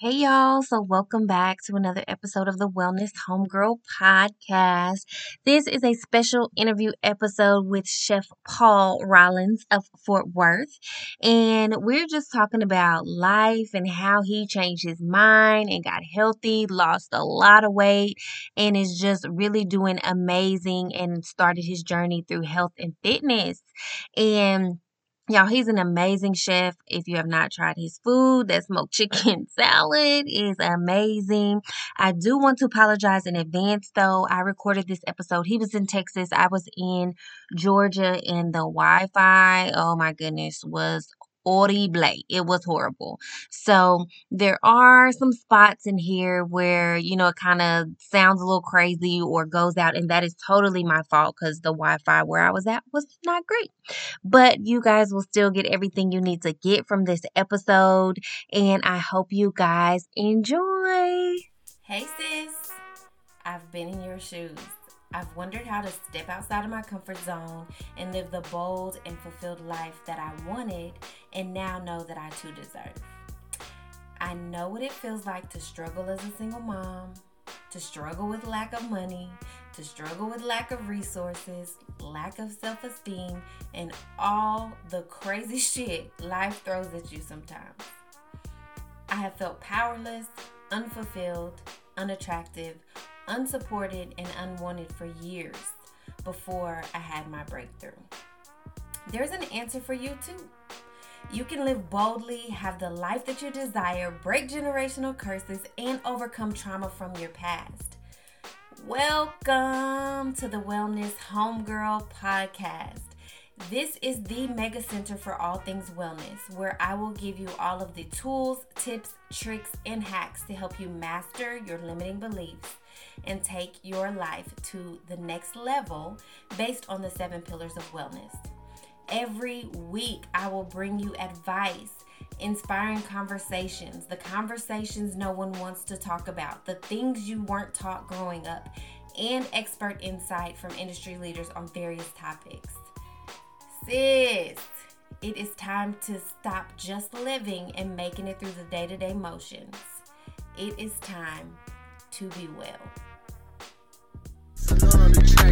Hey y'all, so welcome back to another episode of the Wellness Homegirl podcast. This is a special interview episode with Chef Paul Rollins of Fort Worth. And we're just talking about life and how he changed his mind and got healthy, lost a lot of weight, and is just really doing amazing and started his journey through health and fitness. And Y'all, he's an amazing chef. If you have not tried his food, that smoked chicken salad is amazing. I do want to apologize in advance though. I recorded this episode. He was in Texas. I was in Georgia and the Wi-Fi, oh my goodness, was horrible. It was horrible. So there are some spots in here where, you know, it kind of sounds a little crazy or goes out, and that is totally my fault because the Wi Fi where I was at was not great. But you guys will still get everything you need to get from this episode, and I hope you guys enjoy. Hey, sis. I've been in your shoes. I've wondered how to step outside of my comfort zone and live the bold and fulfilled life that I wanted and now know that I too deserve. I know what it feels like to struggle as a single mom, to struggle with lack of money, to struggle with lack of resources, lack of self esteem, and all the crazy shit life throws at you sometimes. I have felt powerless, unfulfilled, unattractive, unsupported and unwanted for years before I had my breakthrough. There's an answer for you too. You can live boldly, have the life that you desire, break generational curses, and overcome trauma from your past. Welcome to the Wellness Homegirl podcast. This is the mega center for all things wellness, where I will give you all of the tools, tips, tricks, and hacks to help you master your limiting beliefs and take your life to the next level based on the seven pillars of wellness. Every week, I will bring you advice, inspiring conversations, the conversations no one wants to talk about, the things you weren't taught growing up, and expert insight from industry leaders on various topics. Sis, it is time to stop just living and making it through the day to day motions. It is time to be well.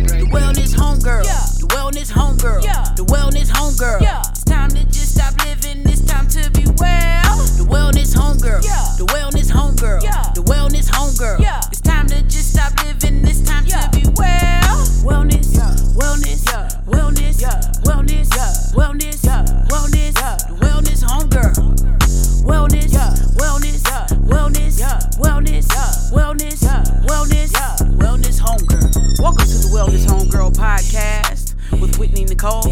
The wellness homegirl. The wellness homegirl. The wellness homegirl. Yeah. It's time to just stop living. It's time to be well. The wellness homegirl. The wellness homegirl. The wellness homegirl. It's time to just stop living. It's time to be well. Wellness. Yeah. Wellness. Yeah. Wellness. Yeah. Wellness. Yeah. Wellness. Wellness. The wellness homegirl. Wellness. Yeah. Wellness. Wellness. Yeah. Wellness. Wellness. Wellness. Yeah. Wellness homegirl. Welcome to the Wellness Homegirl podcast with Whitney Nicole.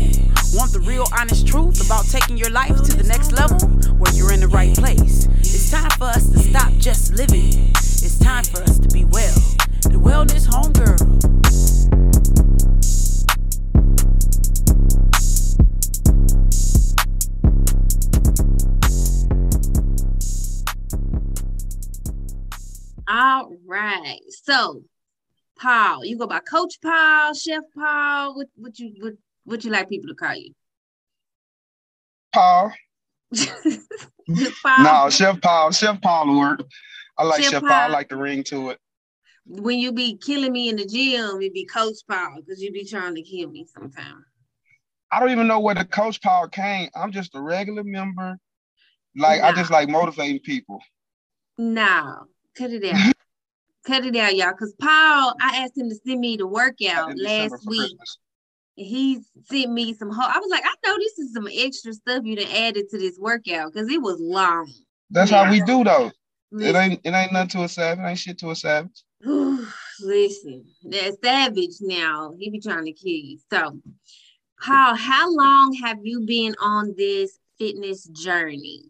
Want the real honest truth about taking your life to the next level where you're in the right place. It's time for us to stop just living. It's time for us Paul, you go by Coach Paul, Chef Paul. What what you what what you like people to call you? Paul. Paul. No, Chef Paul. Chef Paul will work. I like Chef, Chef Paul. Paul. I like the ring to it. When you be killing me in the gym, it be Coach Paul because you be trying to kill me sometimes. I don't even know where the Coach Paul came. I'm just a regular member. Like I just like motivating people. No, cut it out. Cut it out, y'all. Because Paul, I asked him to send me the workout last week. Christmas. He sent me some. I was like, I know this is some extra stuff you done added to this workout because it was long. That's yeah. how we do though. Listen. It ain't it ain't nothing to a savage. It ain't shit to a savage. Listen, that savage now. He be trying to kill you. So, Paul, how long have you been on this fitness journey?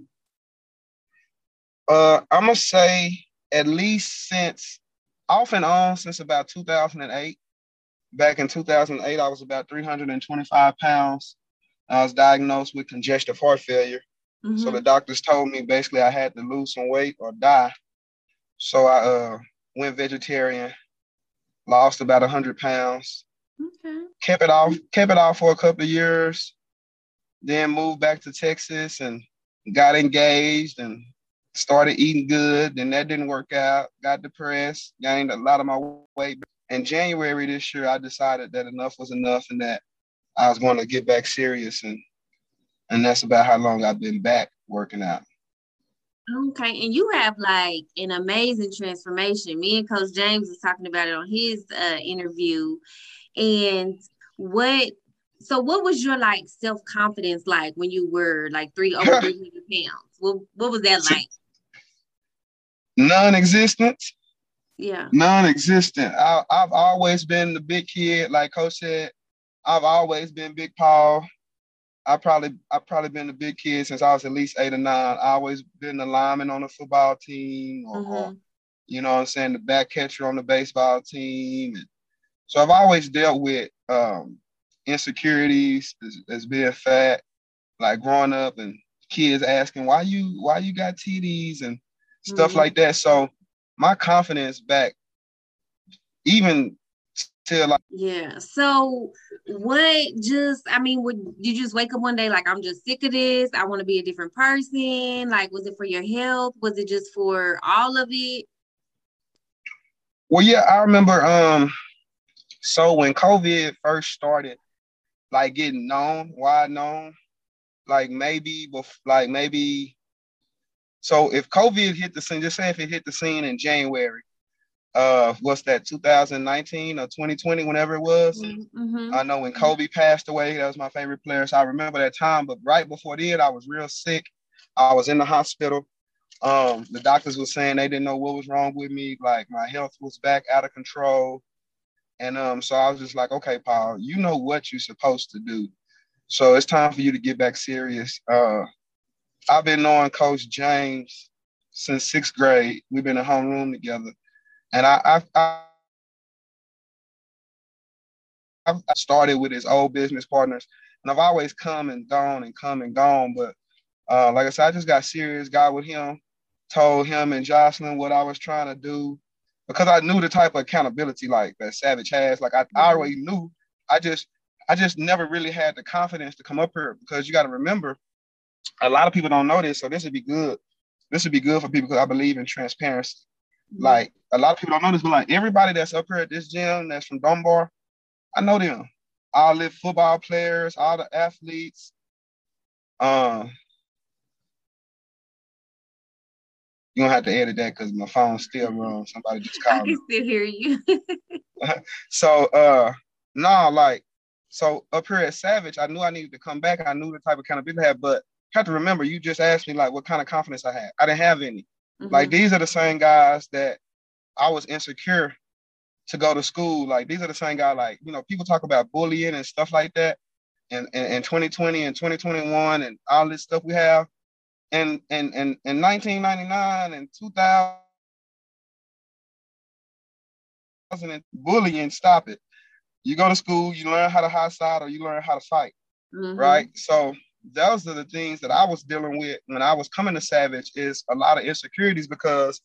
Uh, I'm gonna say at least since off and on since about 2008. Back in 2008, I was about 325 pounds. I was diagnosed with congestive heart failure. Mm-hmm. So the doctors told me basically I had to lose some weight or die. So I uh, went vegetarian, lost about 100 pounds. Okay. Kept it off, kept it off for a couple of years. Then moved back to Texas and got engaged and started eating good, then that didn't work out. Got depressed, gained a lot of my weight. In January this year, I decided that enough was enough and that I was going to get back serious, and and that's about how long I've been back working out. Okay, and you have like an amazing transformation. Me and Coach James was talking about it on his uh, interview, and what so what was your like self confidence like when you were like three over three hundred pounds? What what was that like? Non-existent. Yeah. Non-existent. I, I've always been the big kid, like Coach said. I've always been Big Paul. I probably I've probably been the big kid since I was at least eight or nine. I always been the lineman on the football team, or, mm-hmm. or you know what I'm saying, the back catcher on the baseball team. And so I've always dealt with um, insecurities as, as being fat, like growing up and kids asking why you why you got TDs and stuff mm-hmm. like that. So my confidence back, even till like yeah. So what just I mean, would you just wake up one day like I'm just sick of this? I want to be a different person. Like, was it for your health? Was it just for all of it? Well, yeah, I remember um so when COVID first started, like getting known, wide known, like maybe like maybe so if COVID hit the scene, just say if it hit the scene in January, uh what's that 2019 or 2020 whenever it was? Mm-hmm. i know when kobe passed away that was my favorite player. So i remember that time but right before that i was real sick. I was in the hospital. Um the doctors were saying they didn't know what was wrong with me. Like my health was back out of control. And um so i was just like okay paul you know what you're supposed to do. So it's time for you to get back serious. Uh i've been knowing coach james since sixth grade we've been in homeroom together and I, I, I started with his old business partners, and I've always come and gone and come and gone. But uh, like I said, I just got serious, got with him, told him and Jocelyn what I was trying to do because I knew the type of accountability like that Savage has. Like I, I mm-hmm. already knew. I just I just never really had the confidence to come up here because you got to remember, a lot of people don't know this, so this would be good. This would be good for people because I believe in transparency. Like a lot of people don't know this, but like everybody that's up here at this gym that's from Dunbar, I know them. All the football players, all the athletes. Um, you don't have to edit that because my phone's still wrong. Somebody just called. I can still hear you. so uh no, like so up here at Savage, I knew I needed to come back. I knew the type of accountability I had, but have to remember you just asked me like what kind of confidence I had. I didn't have any. Mm-hmm. Like these are the same guys that I was insecure to go to school. Like these are the same guys, like, you know, people talk about bullying and stuff like that in, in, in 2020 and 2021 and all this stuff we have. And in, in, in 1999 and 2000, bullying, stop it. You go to school, you learn how to high side or you learn how to fight, mm-hmm. right? So those are the things that I was dealing with when I was coming to Savage is a lot of insecurities because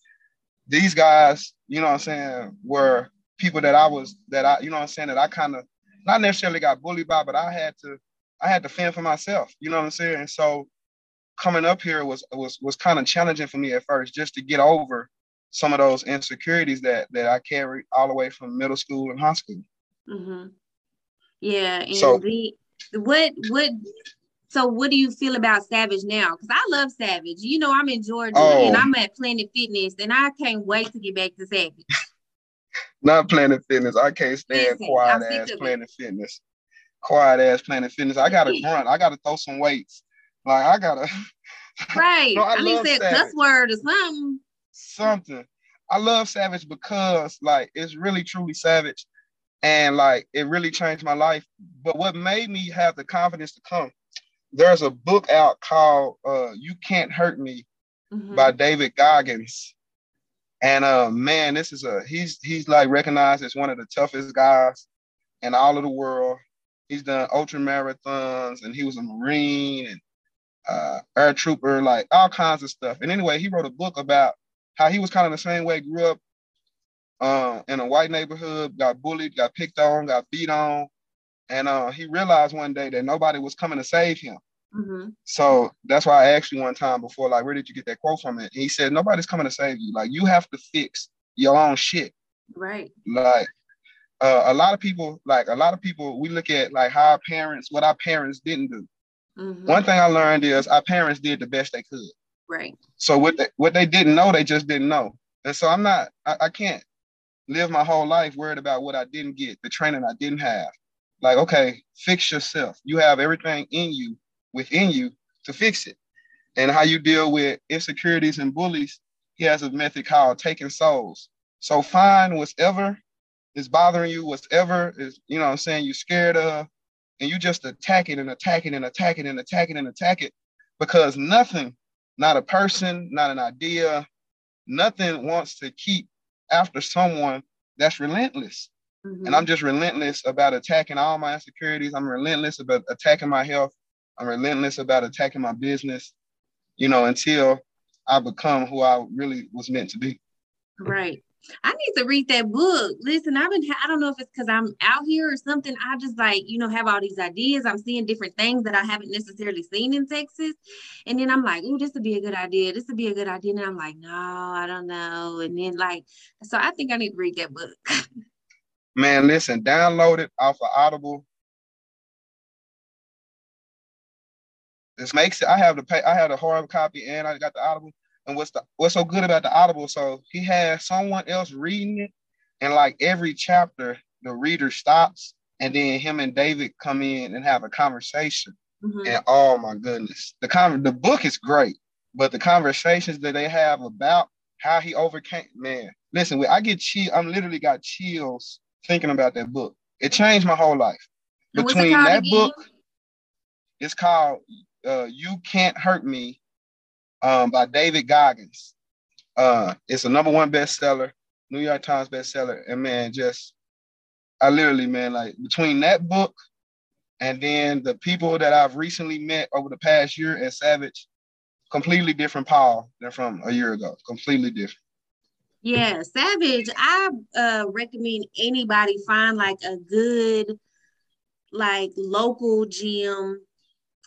these guys, you know what I'm saying, were people that I was that I, you know what I'm saying, that I kind of not necessarily got bullied by, but I had to I had to fend for myself, you know what I'm saying? And so coming up here was was was kind of challenging for me at first just to get over some of those insecurities that that I carried all the way from middle school and high school. Mm-hmm. Yeah, and so, the what what so what do you feel about Savage now? Because I love Savage. You know, I'm in Georgia oh. and I'm at Planet Fitness and I can't wait to get back to Savage. Not Planet Fitness. I can't stand Listen, quiet ass Planet Fitness. Quiet ass Planet Fitness. I gotta grunt. I gotta throw some weights. Like I gotta Right. no, I, to say a cuss word or something. Something. I love Savage because like it's really truly savage and like it really changed my life. But what made me have the confidence to come there's a book out called uh, "You Can't Hurt Me" mm-hmm. by David Goggins, and uh, man, this is a he's he's like recognized as one of the toughest guys in all of the world. He's done ultra marathons, and he was a Marine and uh, air trooper, like all kinds of stuff. And anyway, he wrote a book about how he was kind of the same way, grew up uh, in a white neighborhood, got bullied, got picked on, got beat on, and uh, he realized one day that nobody was coming to save him. Mm-hmm. So that's why I asked you one time before, like, where did you get that quote from? It? And he said, nobody's coming to save you. Like, you have to fix your own shit. Right. Like, uh, a lot of people, like a lot of people, we look at like how our parents, what our parents didn't do. Mm-hmm. One thing I learned is our parents did the best they could. Right. So what they what they didn't know, they just didn't know. And so I'm not, I, I can't live my whole life worried about what I didn't get, the training I didn't have. Like, okay, fix yourself. You have everything in you, within you, to fix it. And how you deal with insecurities and bullies, he has a method called taking souls. So find whatever is bothering you, whatever is, you know I'm saying, you're scared of, and you just attack it and attack it and attack it and attack it and attack it because nothing, not a person, not an idea, nothing wants to keep after someone that's relentless. Mm-hmm. And I'm just relentless about attacking all my insecurities. I'm relentless about attacking my health. I'm relentless about attacking my business, you know, until I become who I really was meant to be. Right. I need to read that book. Listen, I've been, I don't know if it's because I'm out here or something. I just like, you know, have all these ideas. I'm seeing different things that I haven't necessarily seen in Texas. And then I'm like, oh, this would be a good idea. This would be a good idea. And I'm like, no, I don't know. And then like, so I think I need to read that book. Man, listen, download it off of Audible. This makes it, I have the pay, I have the hard copy and I got the Audible. And what's the what's so good about the Audible? So he has someone else reading it, and like every chapter, the reader stops, and then him and David come in and have a conversation. Mm-hmm. And oh my goodness, the con- the book is great, but the conversations that they have about how he overcame, man. Listen, I get chill. I'm literally got chills thinking about that book. It changed my whole life. Between that again? book, it's called uh, "You Can't Hurt Me," um, by David Goggins. Uh, it's a number one bestseller, New York Times bestseller. And man, just I literally, man, like between that book and then the people that I've recently met over the past year at Savage, completely different Paul than from a year ago. Completely different. Yeah, Savage. I uh, recommend anybody find like a good, like local gym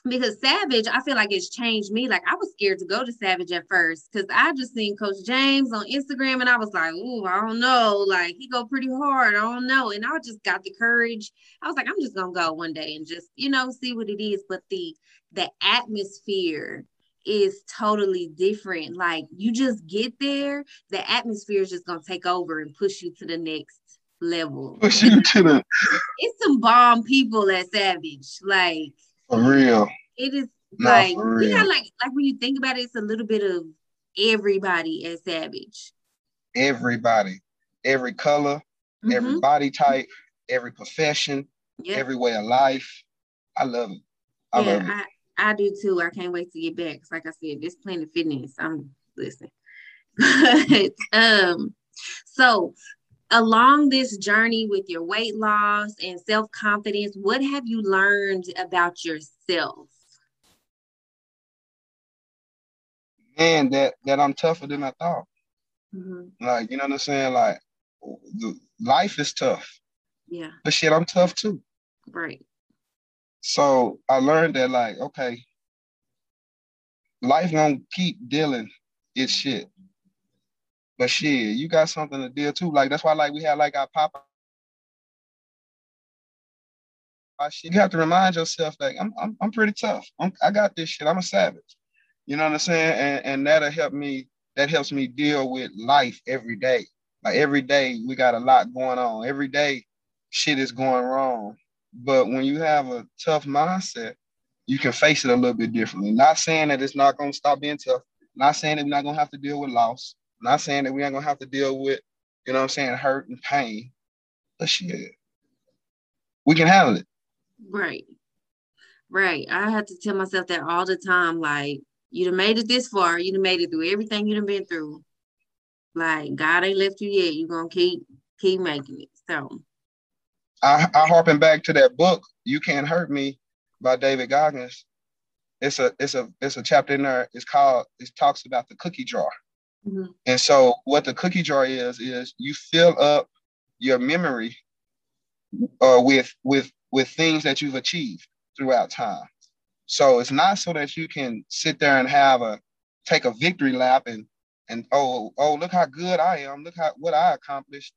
because Savage, I feel like it's changed me. Like I was scared to go to Savage at first because I just seen Coach James on Instagram and I was like, "Ooh, I don't know." Like he go pretty hard. I don't know. And I just got the courage. I was like, "I'm just gonna go one day and just you know see what it is." But the the atmosphere is totally different. Like you just get there, the atmosphere is just gonna take over and push you to the next level. Push you to the. it's some bomb people at Savage. Like for real. It is like you know, like like when you think about it, it's a little bit of everybody at Savage. Everybody, every color, mm-hmm. every body type, every profession, yep. every way of life. I love it. I yeah, love it. I, I do too. I can't wait to get back. Cause like I said, this Planet Fitness, I'm listening. but um, so along this journey with your weight loss and self confidence, what have you learned about yourself? Man, that that I'm tougher than I thought. Mm-hmm. Like you know what I'm saying? Like the life is tough. Yeah. But shit, I'm tough too. Right. So I learned that like, okay, life gonna keep dealing its shit. But shit, you got something to deal too. Like that's why like we have like our pop. You have to remind yourself that I'm I'm, I'm pretty tough. I'm, I got this shit. I'm a savage. You know what I'm saying? And and that'll help me. That helps me deal with life every day. Like every day we got a lot going on. Every day shit is going wrong. But when you have a tough mindset, you can face it a little bit differently. Not saying that it's not gonna stop being tough. Not saying that we're not gonna have to deal with loss. Not saying that we ain't gonna have to deal with, you know what I'm saying, hurt and pain. But shit, we can handle it. Right. Right. I have to tell myself that all the time. Like, you done made it this far. You done made it through everything you done been through. Like, God ain't left you yet. You're gonna keep keep making it. So I, I harping back to that book, You Can't Hurt Me by David Goggins. It's a it's a it's a chapter in there. It's called it talks about the cookie jar. Mm-hmm. And so what the cookie jar is is you fill up your memory uh, with with with things that you've achieved throughout time. So it's not so that you can sit there and have a take a victory lap and and oh oh look how good I am, look how what I accomplished.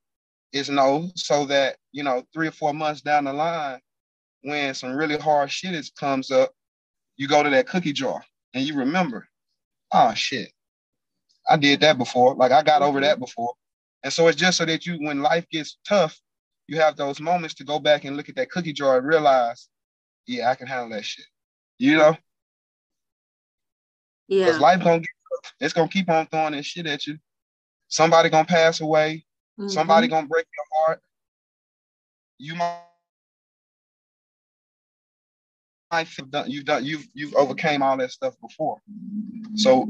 Is no, so that you know three or four months down the line, when some really hard shit is, comes up, you go to that cookie jar and you remember, oh shit, I did that before. Like I got over mm-hmm. that before. And so it's just so that you, when life gets tough, you have those moments to go back and look at that cookie jar and realize, yeah, I can handle that shit. You know? Yeah. Because life gonna get it's gonna keep on throwing that shit at you. Somebody gonna pass away. Mm-hmm. Somebody gonna break your heart. You might have done you've done you've you've overcame all that stuff before. So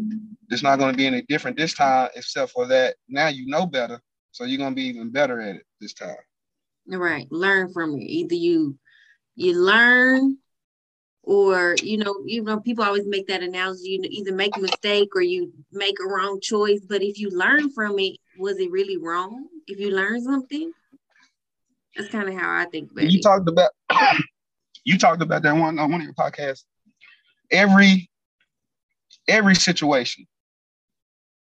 it's not gonna be any different this time, except for that now you know better. So you're gonna be even better at it this time. Right. Learn from it. Either you you learn or you know you know people always make that analogy you either make a mistake or you make a wrong choice but if you learn from it was it really wrong if you learn something that's kind of how i think about you it. talked about you talked about that one on one of your podcasts every every situation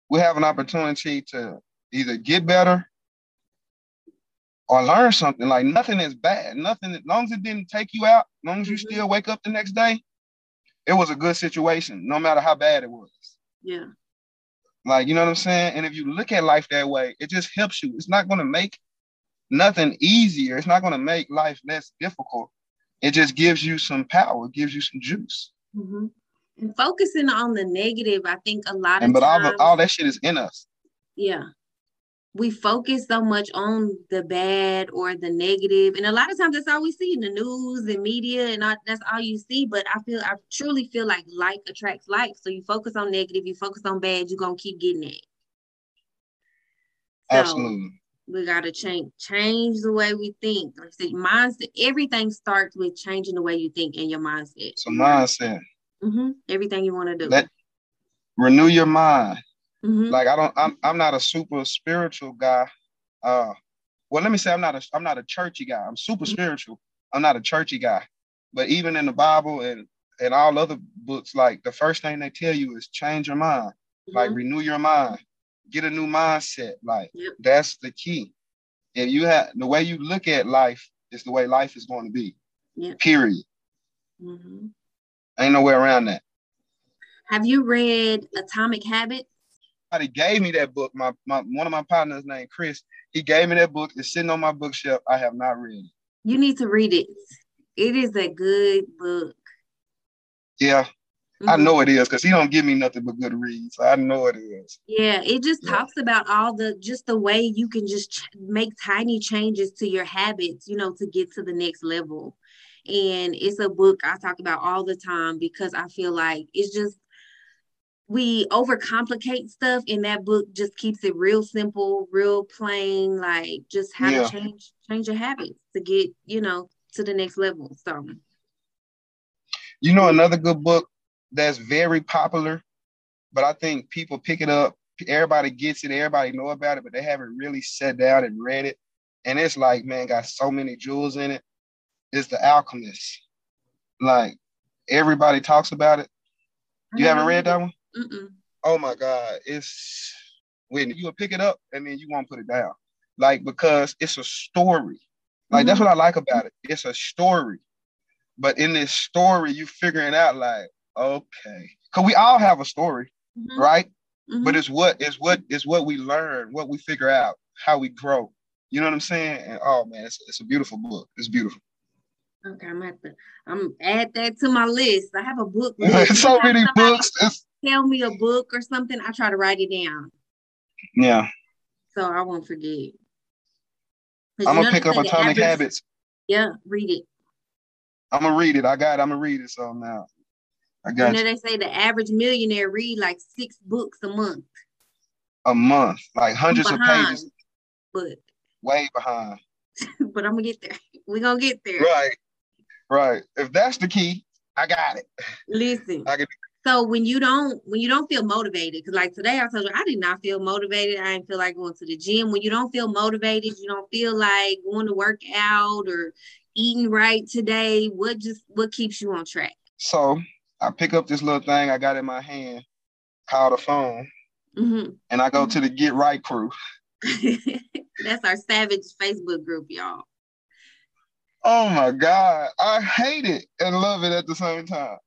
we have an opportunity to either get better or learn something. Like nothing is bad. Nothing, as long as it didn't take you out, as long as you mm-hmm. still wake up the next day, it was a good situation, no matter how bad it was. Yeah. Like, you know what I'm saying? And if you look at life that way, it just helps you. It's not going to make nothing easier. It's not going to make life less difficult. It just gives you some power, it gives you some juice. Mm-hmm. And focusing on the negative, I think a lot of but times, all, all that shit is in us. Yeah we focus so much on the bad or the negative. And a lot of times that's all we see in the news and media and all, that's all you see. But i feel i truly feel like like attracts like. So you focus on negative you focus on bad you're gonna keep getting it. So absolutely. we gotta change change the way we think. Like i said mindset everything starts with changing the way you think and your mindset. So mindset. Mm-hmm. everything you want to do. Let, renew your mind Mm-hmm. Like I don't, I'm, I'm not a super spiritual guy. Uh, well, let me say I'm not a, I'm not a churchy guy. I'm super mm-hmm. spiritual. I'm not a churchy guy. But even in the Bible and and all other books, like the first thing they tell you is change your mind, mm-hmm. like renew your mind, get a new mindset. Like yep. that's the key. If you have the way you look at life is the way life is going to be. Yep. Period. Mm-hmm. Ain't no way around that. Have you read Atomic Habits? Somebody gave me that book. My, my one of my partners named Chris. He gave me that book. It's sitting on my bookshelf. I have not read it. You need to read it. It is a good book. Yeah, mm-hmm. I know it is because he don't give me nothing but good reads. So I know it is. Yeah, it just yeah. talks about all the just the way you can just ch- make tiny changes to your habits, you know, to get to the next level. And it's a book I talk about all the time because I feel like it's just we overcomplicate stuff and that book just keeps it real simple real plain like just how yeah. to change change your habits to get you know to the next level so. You know another good book that's very popular but i think people pick it up everybody gets it everybody know about it but they haven't really sat down and read it and it's like man got so many jewels in it. It's the alchemist. Like everybody talks about it. You haven't read mm-hmm. that one Mm-mm. Oh my God, it's when you will pick it up and then you won't put it down, like because it's a story. Like mm-hmm. that's what I like about it. It's a story, but in this story, you figuring out like, okay, because we all have a story, mm-hmm. right? Mm-hmm. But it's what it's what it's what we learn, what we figure out, how we grow. You know what I'm saying? And oh man, it's, it's a beautiful book. It's beautiful. Okay, I'm at the I'm add that to my list. I have a book. so many books. It's, tell me a book or something, I try to write it down. Yeah. So I won't forget. I'm gonna pick up Atomic average, Habits. Yeah, read it. I'm gonna read it. I got. It. I'm gonna read it. So now, I got. You know, they say the average millionaire read like six books a month. A month, like hundreds of pages. But way behind. but I'm gonna get there. We're gonna get there. Right. Right. If that's the key, I got it. Listen. I can so when you don't when you don't feel motivated, because like today I told you I did not feel motivated. I didn't feel like going to the gym. When you don't feel motivated, you don't feel like going to work out or eating right today. What just what keeps you on track? So I pick up this little thing I got in my hand called a phone, Mm-hmm. and I go to the Get Right crew. That's our savage Facebook group, y'all. Oh my God. I hate it and love it at the same time.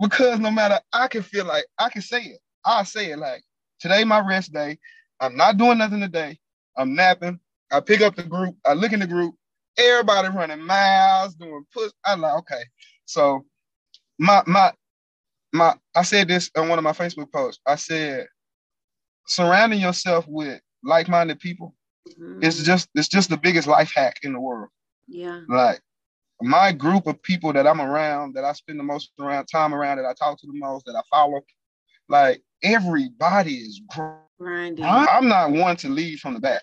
Because no matter, I can feel like I can say it. I say it like today my rest day. I'm not doing nothing today. I'm napping. I pick up the group. I look in the group. Everybody running miles, doing push. I'm like, okay. So my my my I said this on one of my Facebook posts. I said surrounding yourself with like-minded people Mhm. it's just it's just the biggest life hack in the world. yeah. Like my group of people that I'm around, that I spend the most around time around, that I talk to the most, that I follow, like everybody is. Grinding. I'm not one to leave from the back.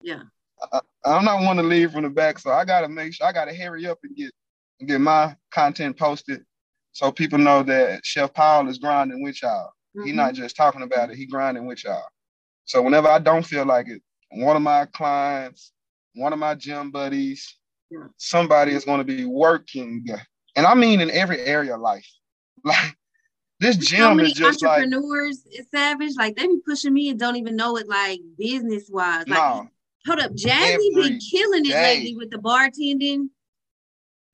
Yeah. I, I'm not one to leave from the back, so I gotta make sure I gotta hurry up and get get my content posted, so people know that Chef Paul is grinding with y'all. He Mhm. not just talking about it, he grinding with y'all. So whenever I don't feel like it, one of my clients, one of my gym buddies. Somebody is going to be working. And I mean in every area of life. Like this so gym is just like entrepreneurs is savage. Like they be pushing me and don't even know it like business wise. Like no. hold up, Jazzy been killing it day. lately with the bartending.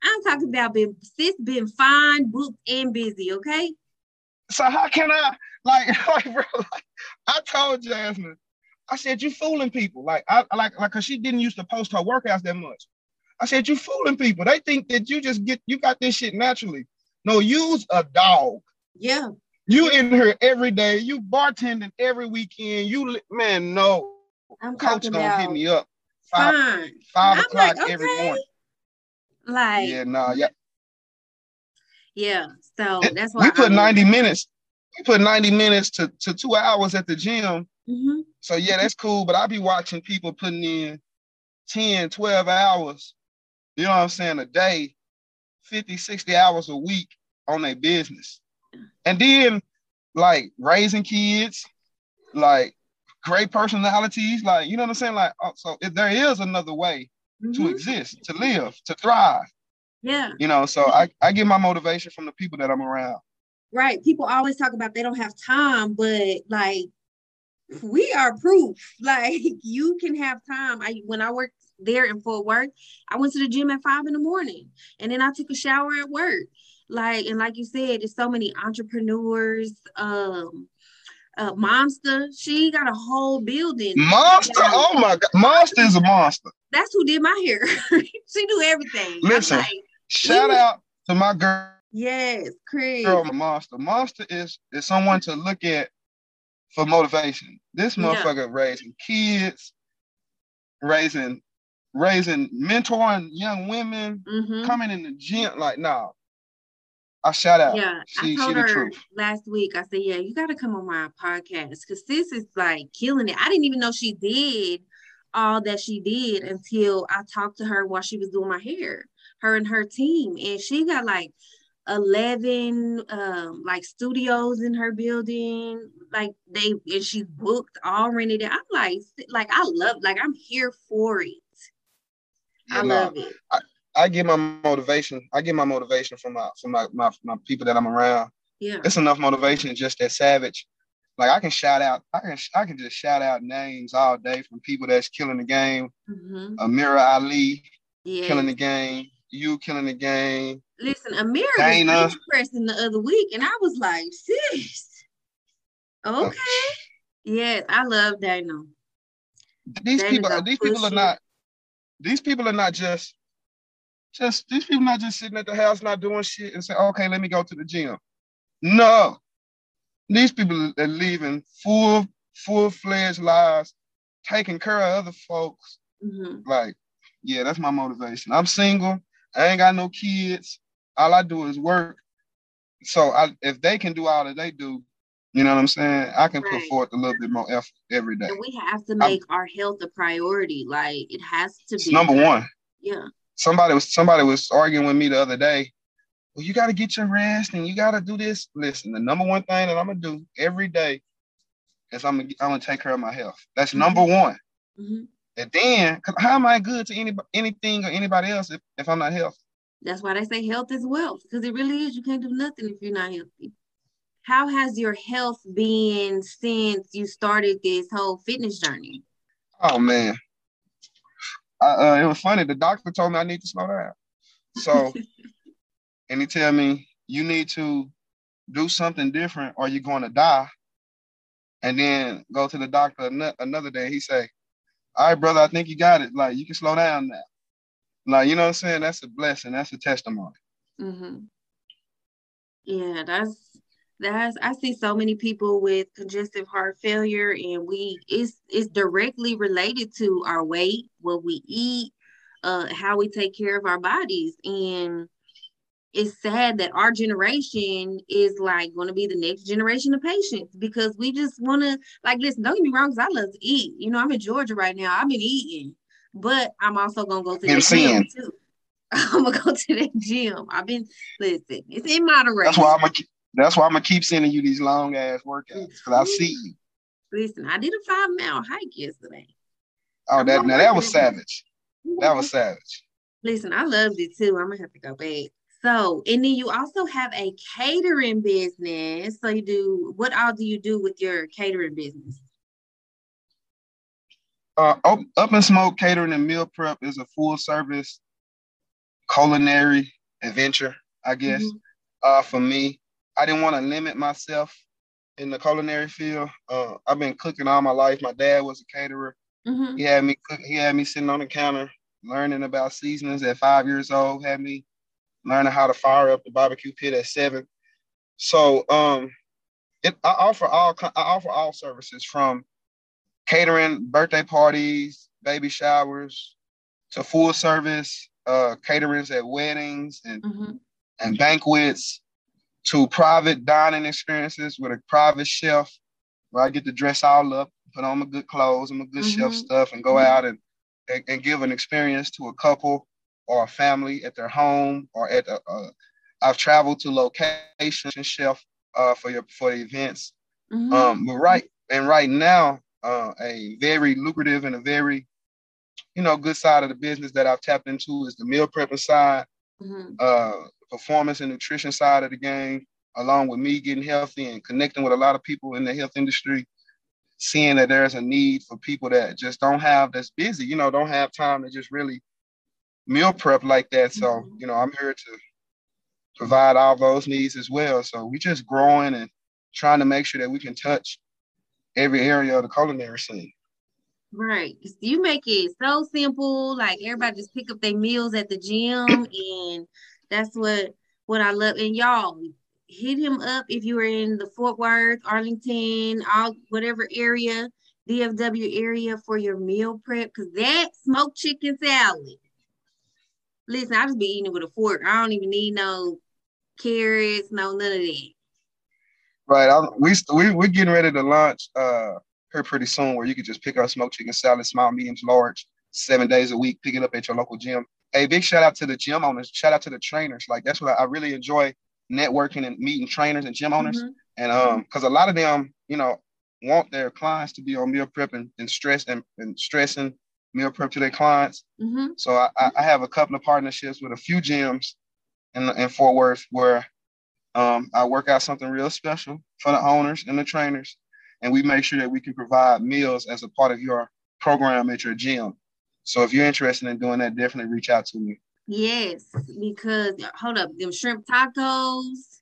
I'm talking about been sis been fine, booked, and busy, okay? So how can I like like bro? Like, I told Jasmine, I said you fooling people. Like I like like cause she didn't used to post her workouts that much. I said you fooling people. They think that you just get you got this shit naturally. No, use a dog. Yeah. You in here every day. You bartending every weekend. You man, no. I'm Coach gonna about hit me up five, fine. five I'm o'clock like, every morning. Like Yeah, no, yeah. nah, yeah. So that's why we put I'm- 90 minutes. We put 90 minutes to, to two hours at the gym. Mhm. So yeah, that's cool. But I be watching people putting in 10, 12 hours, you know what I'm saying, a day, 50, 60 hours a week on their business. And then like raising kids, like great personalities, like you know what I'm saying? Like oh, so if there is another way to Mhm. exist, to live, to thrive, Yeah. you know. So I, I get my motivation from the people that I'm around. Right. People always talk about they don't have time, but like we are proof. Like you can have time. I when I worked there in Fort Worth, I went to the gym at five in the morning and then I took a shower at work. Like and like you said, there's so many entrepreneurs. Um uh Monster, she got a whole building. Monster, oh my god, Monster is a monster. That's who did my hair. she do everything. Listen. like, Shout Mhm. out to my girl, yes, Chris. girl Monster. Monster is is someone to look at for motivation. This Yeah. motherfucker raising kids, raising raising mentoring young women, Mhm. coming in the gym. Like, nah. I shout out. Yeah, She- I she told the her truth. last week. I said, "Yeah, you got to come on my podcast because sis is like killing it." I didn't even know she did all that she did until I talked to her while she was doing my hair. Her and her team, and she got like eleven um like studios in her building. Like they and she's booked all rented. it. I'm like, like I love, like I'm here for it. I nah. love it. I get my motivation. I get my motivation from my from my, my, my people that I'm around. Yeah, It's enough motivation just that savage. Like I can shout out, I can I can just shout out names all day from people that's killing the game. hmm Amira Ali yeah. killing the game. You killing the game. Listen, Amira Dana. was pressing the other week, and I was like, sis. Okay. Yes, I love Dana. These Dana people, these people are not. These people are not just. Just these people not just sitting at the house not doing shit and say, okay, let me go to the gym. No, these people are living full, full fledged lives, taking care of other folks, hmm like, yeah, that's my motivation. I'm single. I ain't got no kids. All I do is work. So I, if they can do all that they do, you know what I'm saying? I can put forth a little bit more effort every day. And we have to make our health a priority. Like it has to It's be. number one. Yeah. Somebody was somebody was arguing with me the other day. Well, you got to get your rest and you got to do this. Listen, the number one thing that I'm gonna do every day is I'm gonna I'm gonna take care of my health. That's Mhm. number one. hmm And then, 'cause how am I good to any anything or anybody else if, if I'm not healthy? That's why they say health is wealth, because it really is. You can't do nothing if you're not healthy. How has your health been since you started this whole fitness journey? Oh man, uh, it was funny. The doctor told me I need to slow down. So, and he tell me you need to do something different, or you're going to die. And then go to the doctor another day. He say, "All right, brother, I think you got it. Like you can slow down now." Like you know what I'm saying? That's a blessing. That's a testimony. Mm-hmm. Yeah, that's that's I see so many people with congestive heart failure, and we it's it's directly related to our weight, what we eat, uh, how we take care of our bodies, and it's sad that our generation is like going to be the next generation of patients because we just want to like listen. Don't get me wrong, because I love to eat. You know, I'm in Georgia right now. I've been eating, but I'm also gonna go to the gym too. I'm gonna go to the gym. I've been listen. It's in moderation. That's why I'm gonna. That's why I'm gonna keep sending you these long ass workouts because I see you. Listen, I did a five mile hike yesterday. Oh, that now that was savage. That was savage. Listen, I loved it too. I'm gonna have to go back. So, and then you also have a catering business. So you do what all do you do with your catering business? Uh, up, up and smoke catering and meal prep is a full service culinary adventure, I guess. Mm-hmm. Uh, for me, I didn't want to limit myself in the culinary field. Uh, I've been cooking all my life. My dad was a caterer. Mm-hmm. He had me cook, he had me sitting on the counter learning about seasonings at five years old. Had me learning how to fire up the barbecue pit at seven. So um, it I offer all I offer all services from catering, birthday parties, baby showers, to full service uh, caterers at weddings and mm-hmm. and banquets to private dining experiences with a private chef where I get to dress all up, put on my good clothes and my good mm-hmm. chef stuff, and go mm-hmm. out and, and, and give an experience to a couple or a family at their home or at a, uh, I've traveled to location chef uh, for your for the events. Mm-hmm. Um, but right and right now, uh, a very lucrative and a very you know good side of the business that I've tapped into is the meal prepping side. Mm-hmm. Uh, performance and nutrition side of the game, along with me getting healthy and connecting with a lot of people in the health industry, seeing that there's a need for people that just don't have that's busy, you know, don't have time to just really meal prep like that. So, mm-hmm. you know, I'm here to provide all those needs as well. So we just growing and trying to make sure that we can touch every area of the culinary scene. Right. You make it so simple. Like everybody just pick up their meals at the gym and that's what what I love. And y'all hit him up if you are in the Fort Worth, Arlington, all whatever area, DFW area for your meal prep. Cause that smoked chicken salad. Listen, I just be eating it with a fork. I don't even need no carrots, no none of that. Right. I, we we we're getting ready to launch uh here pretty soon where you can just pick up smoked chicken salad, small, mediums, large, seven days a week, pick it up at your local gym a big shout out to the gym owners. Shout out to the trainers. Like that's what I, I really enjoy networking and meeting trainers and gym owners. Mm-hmm. And um, because a lot of them, you know, want their clients to be on meal prep and, and stress and, and stressing meal prep to their clients. Mm-hmm. So I, I have a couple of partnerships with a few gyms in, in Fort Worth where um, I work out something real special for the owners and the trainers, and we make sure that we can provide meals as a part of your program at your gym. So if you're interested in doing that, definitely reach out to me. Yes, because hold up, them shrimp tacos,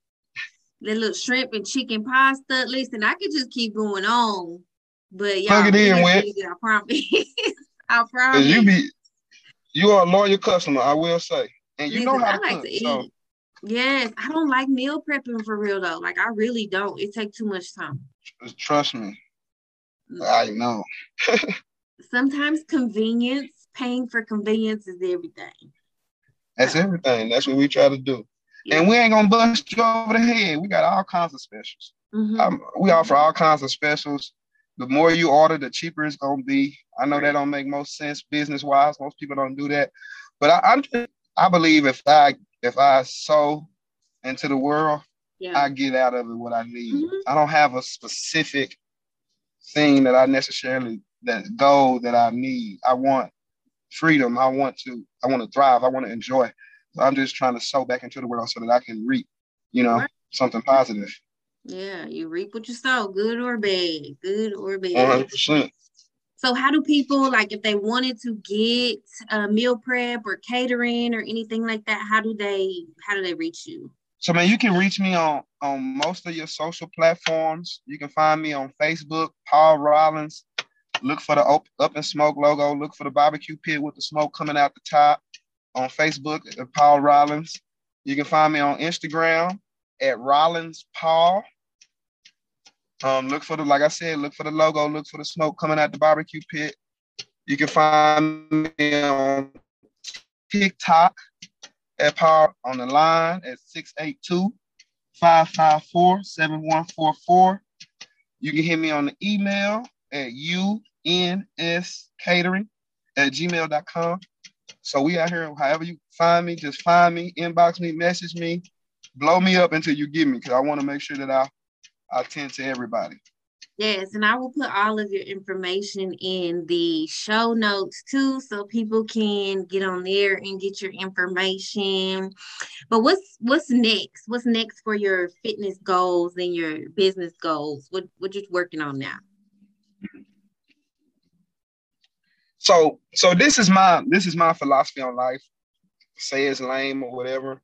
the little shrimp and chicken pasta. Listen, I could just keep going on, but y'all plug it in with. I promise. I promise. You be, you are a loyal customer. I will say, and you know how to, like cook, to so. Yes, I don't like meal prepping for real though. Like I really don't. It takes too much time. Trust me. Mm. I know. Sometimes convenience paying for convenience is everything. That's everything. That's what we try to do. Yeah. And we ain't gonna bust you over the head. We got all kinds of specials. Mm-hmm. Um, we offer all kinds of specials. The more you order, the cheaper it's gonna be. I know that don't make most sense business wise. Most people don't do that, but I, I'm just, I believe if I if I sow into the world, yeah. I get out of it what I need. Mm-hmm. I don't have a specific thing that I necessarily that goal that I need. I want freedom. I want to, I want to thrive. I want to enjoy. I'm just trying to sow back into the world so that I can reap, you know, right. something positive. Yeah, you reap what you sow, good or bad, good or bad. 100%. So, how do people like if they wanted to get a meal prep or catering or anything like that? How do they how do they reach you? So, man, you can reach me on on most of your social platforms. You can find me on Facebook, Paul Rollins. Look for the up, up and smoke logo. Look for the barbecue pit with the smoke coming out the top. On Facebook, Paul Rollins. You can find me on Instagram at Rollins Paul. Um, look for the, like I said, look for the logo, look for the smoke coming out the barbecue pit. You can find me on TikTok at Power on the line at 682 554 7144. You can hit me on the email at unscatering at gmail.com. So we out here, however you find me, just find me, inbox me, message me, blow me up until you get me because I want to make sure that I I tend to everybody. Yes, and I will put all of your information in the show notes too, so people can get on there and get your information. But what's what's next? What's next for your fitness goals and your business goals? What what you're working on now? So so this is my this is my philosophy on life. Say it's lame or whatever,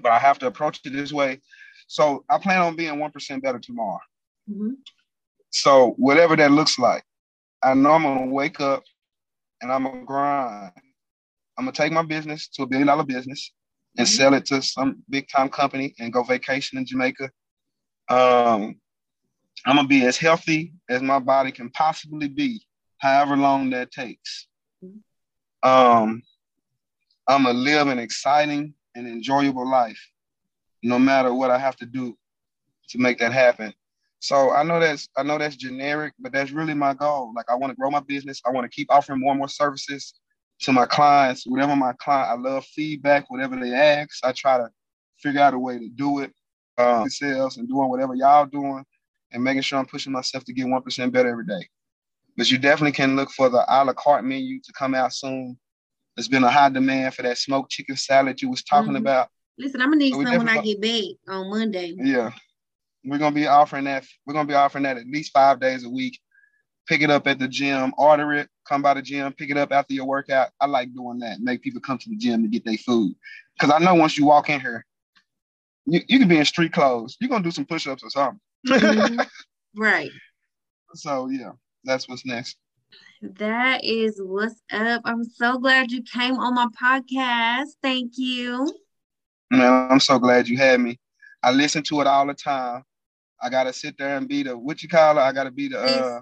but I have to approach it this way. So I plan on being 1% better tomorrow. Mm-hmm. So whatever that looks like, I know I'm gonna wake up and I'm gonna grind. I'm gonna take my business to a billion dollar business and mm-hmm. sell it to some big time company and go vacation in Jamaica. Um, I'm gonna be as healthy as my body can possibly be, however long that takes. Mm-hmm. Um, I'm gonna live an exciting and enjoyable life no matter what I have to do to make that happen. So I know that's I know that's generic, but that's really my goal. Like I want to grow my business. I want to keep offering more and more services to my clients. Whatever my client, I love feedback. Whatever they ask, I try to figure out a way to do it. Um, sales and doing whatever y'all doing, and making sure I'm pushing myself to get one percent better every day. But you definitely can look for the a la carte menu to come out soon. There's been a high demand for that smoked chicken salad you was talking mm-hmm. about. Listen, I'm gonna need so some when I get back on Monday. Yeah, we're gonna be offering that. We're gonna be offering that at least five days a week. Pick it up at the gym, order it, come by the gym, pick it up after your workout. I like doing that. Make people come to the gym to get their food. Cause I know once you walk in here, you, you can be in street clothes. You're gonna do some push-ups or something. Mm-hmm. right. So yeah, that's what's next. That is what's up. I'm so glad you came on my podcast. Thank you. Man, I'm so glad you had me. I listen to it all the time. I gotta sit there and be the what you call it. I gotta be the uh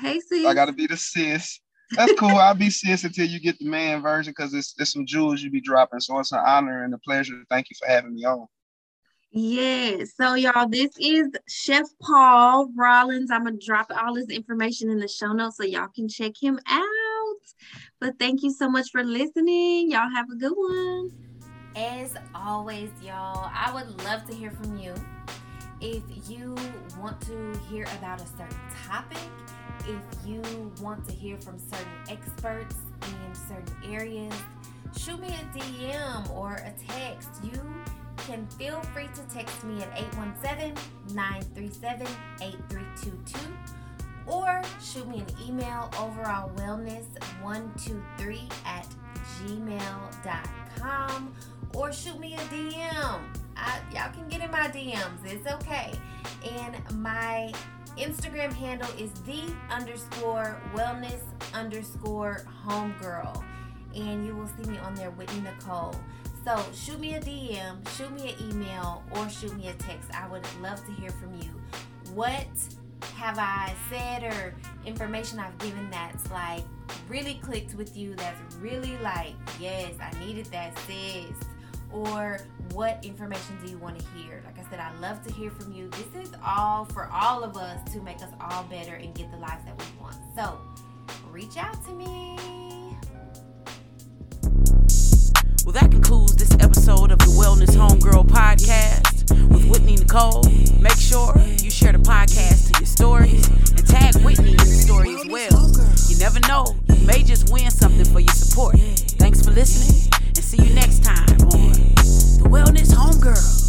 hey sis. I gotta be the sis. That's cool. I'll be sis until you get the man version because it's, it's some jewels you be dropping. So it's an honor and a pleasure. Thank you for having me on. Yeah. So y'all, this is Chef Paul Rollins. I'm gonna drop all his information in the show notes so y'all can check him out. But thank you so much for listening. Y'all have a good one. As always, y'all, I would love to hear from you. If you want to hear about a certain topic, if you want to hear from certain experts in certain areas, shoot me a DM or a text. You can feel free to text me at 817 937 8322 or shoot me an email overall wellness123 at gmail.com or shoot me a DM. I, y'all can get in my DMs. It's okay. And my Instagram handle is the underscore wellness underscore homegirl. And you will see me on there, Whitney Nicole. So shoot me a DM, shoot me an email, or shoot me a text. I would love to hear from you. What have I said or information I've given that's like really clicked with you? That's really like, yes, I needed that, sis or what information do you want to hear? Like I said, I love to hear from you. This is all for all of us to make us all better and get the lives that we want. So reach out to me. Well, that concludes this episode of the Wellness Homegirl podcast with Whitney Nicole. Make sure you share the podcast to your stories and tag Whitney in the story as well. You never know, you may just win something for your support. Thanks for listening and see you next time on The Wellness Homegirl.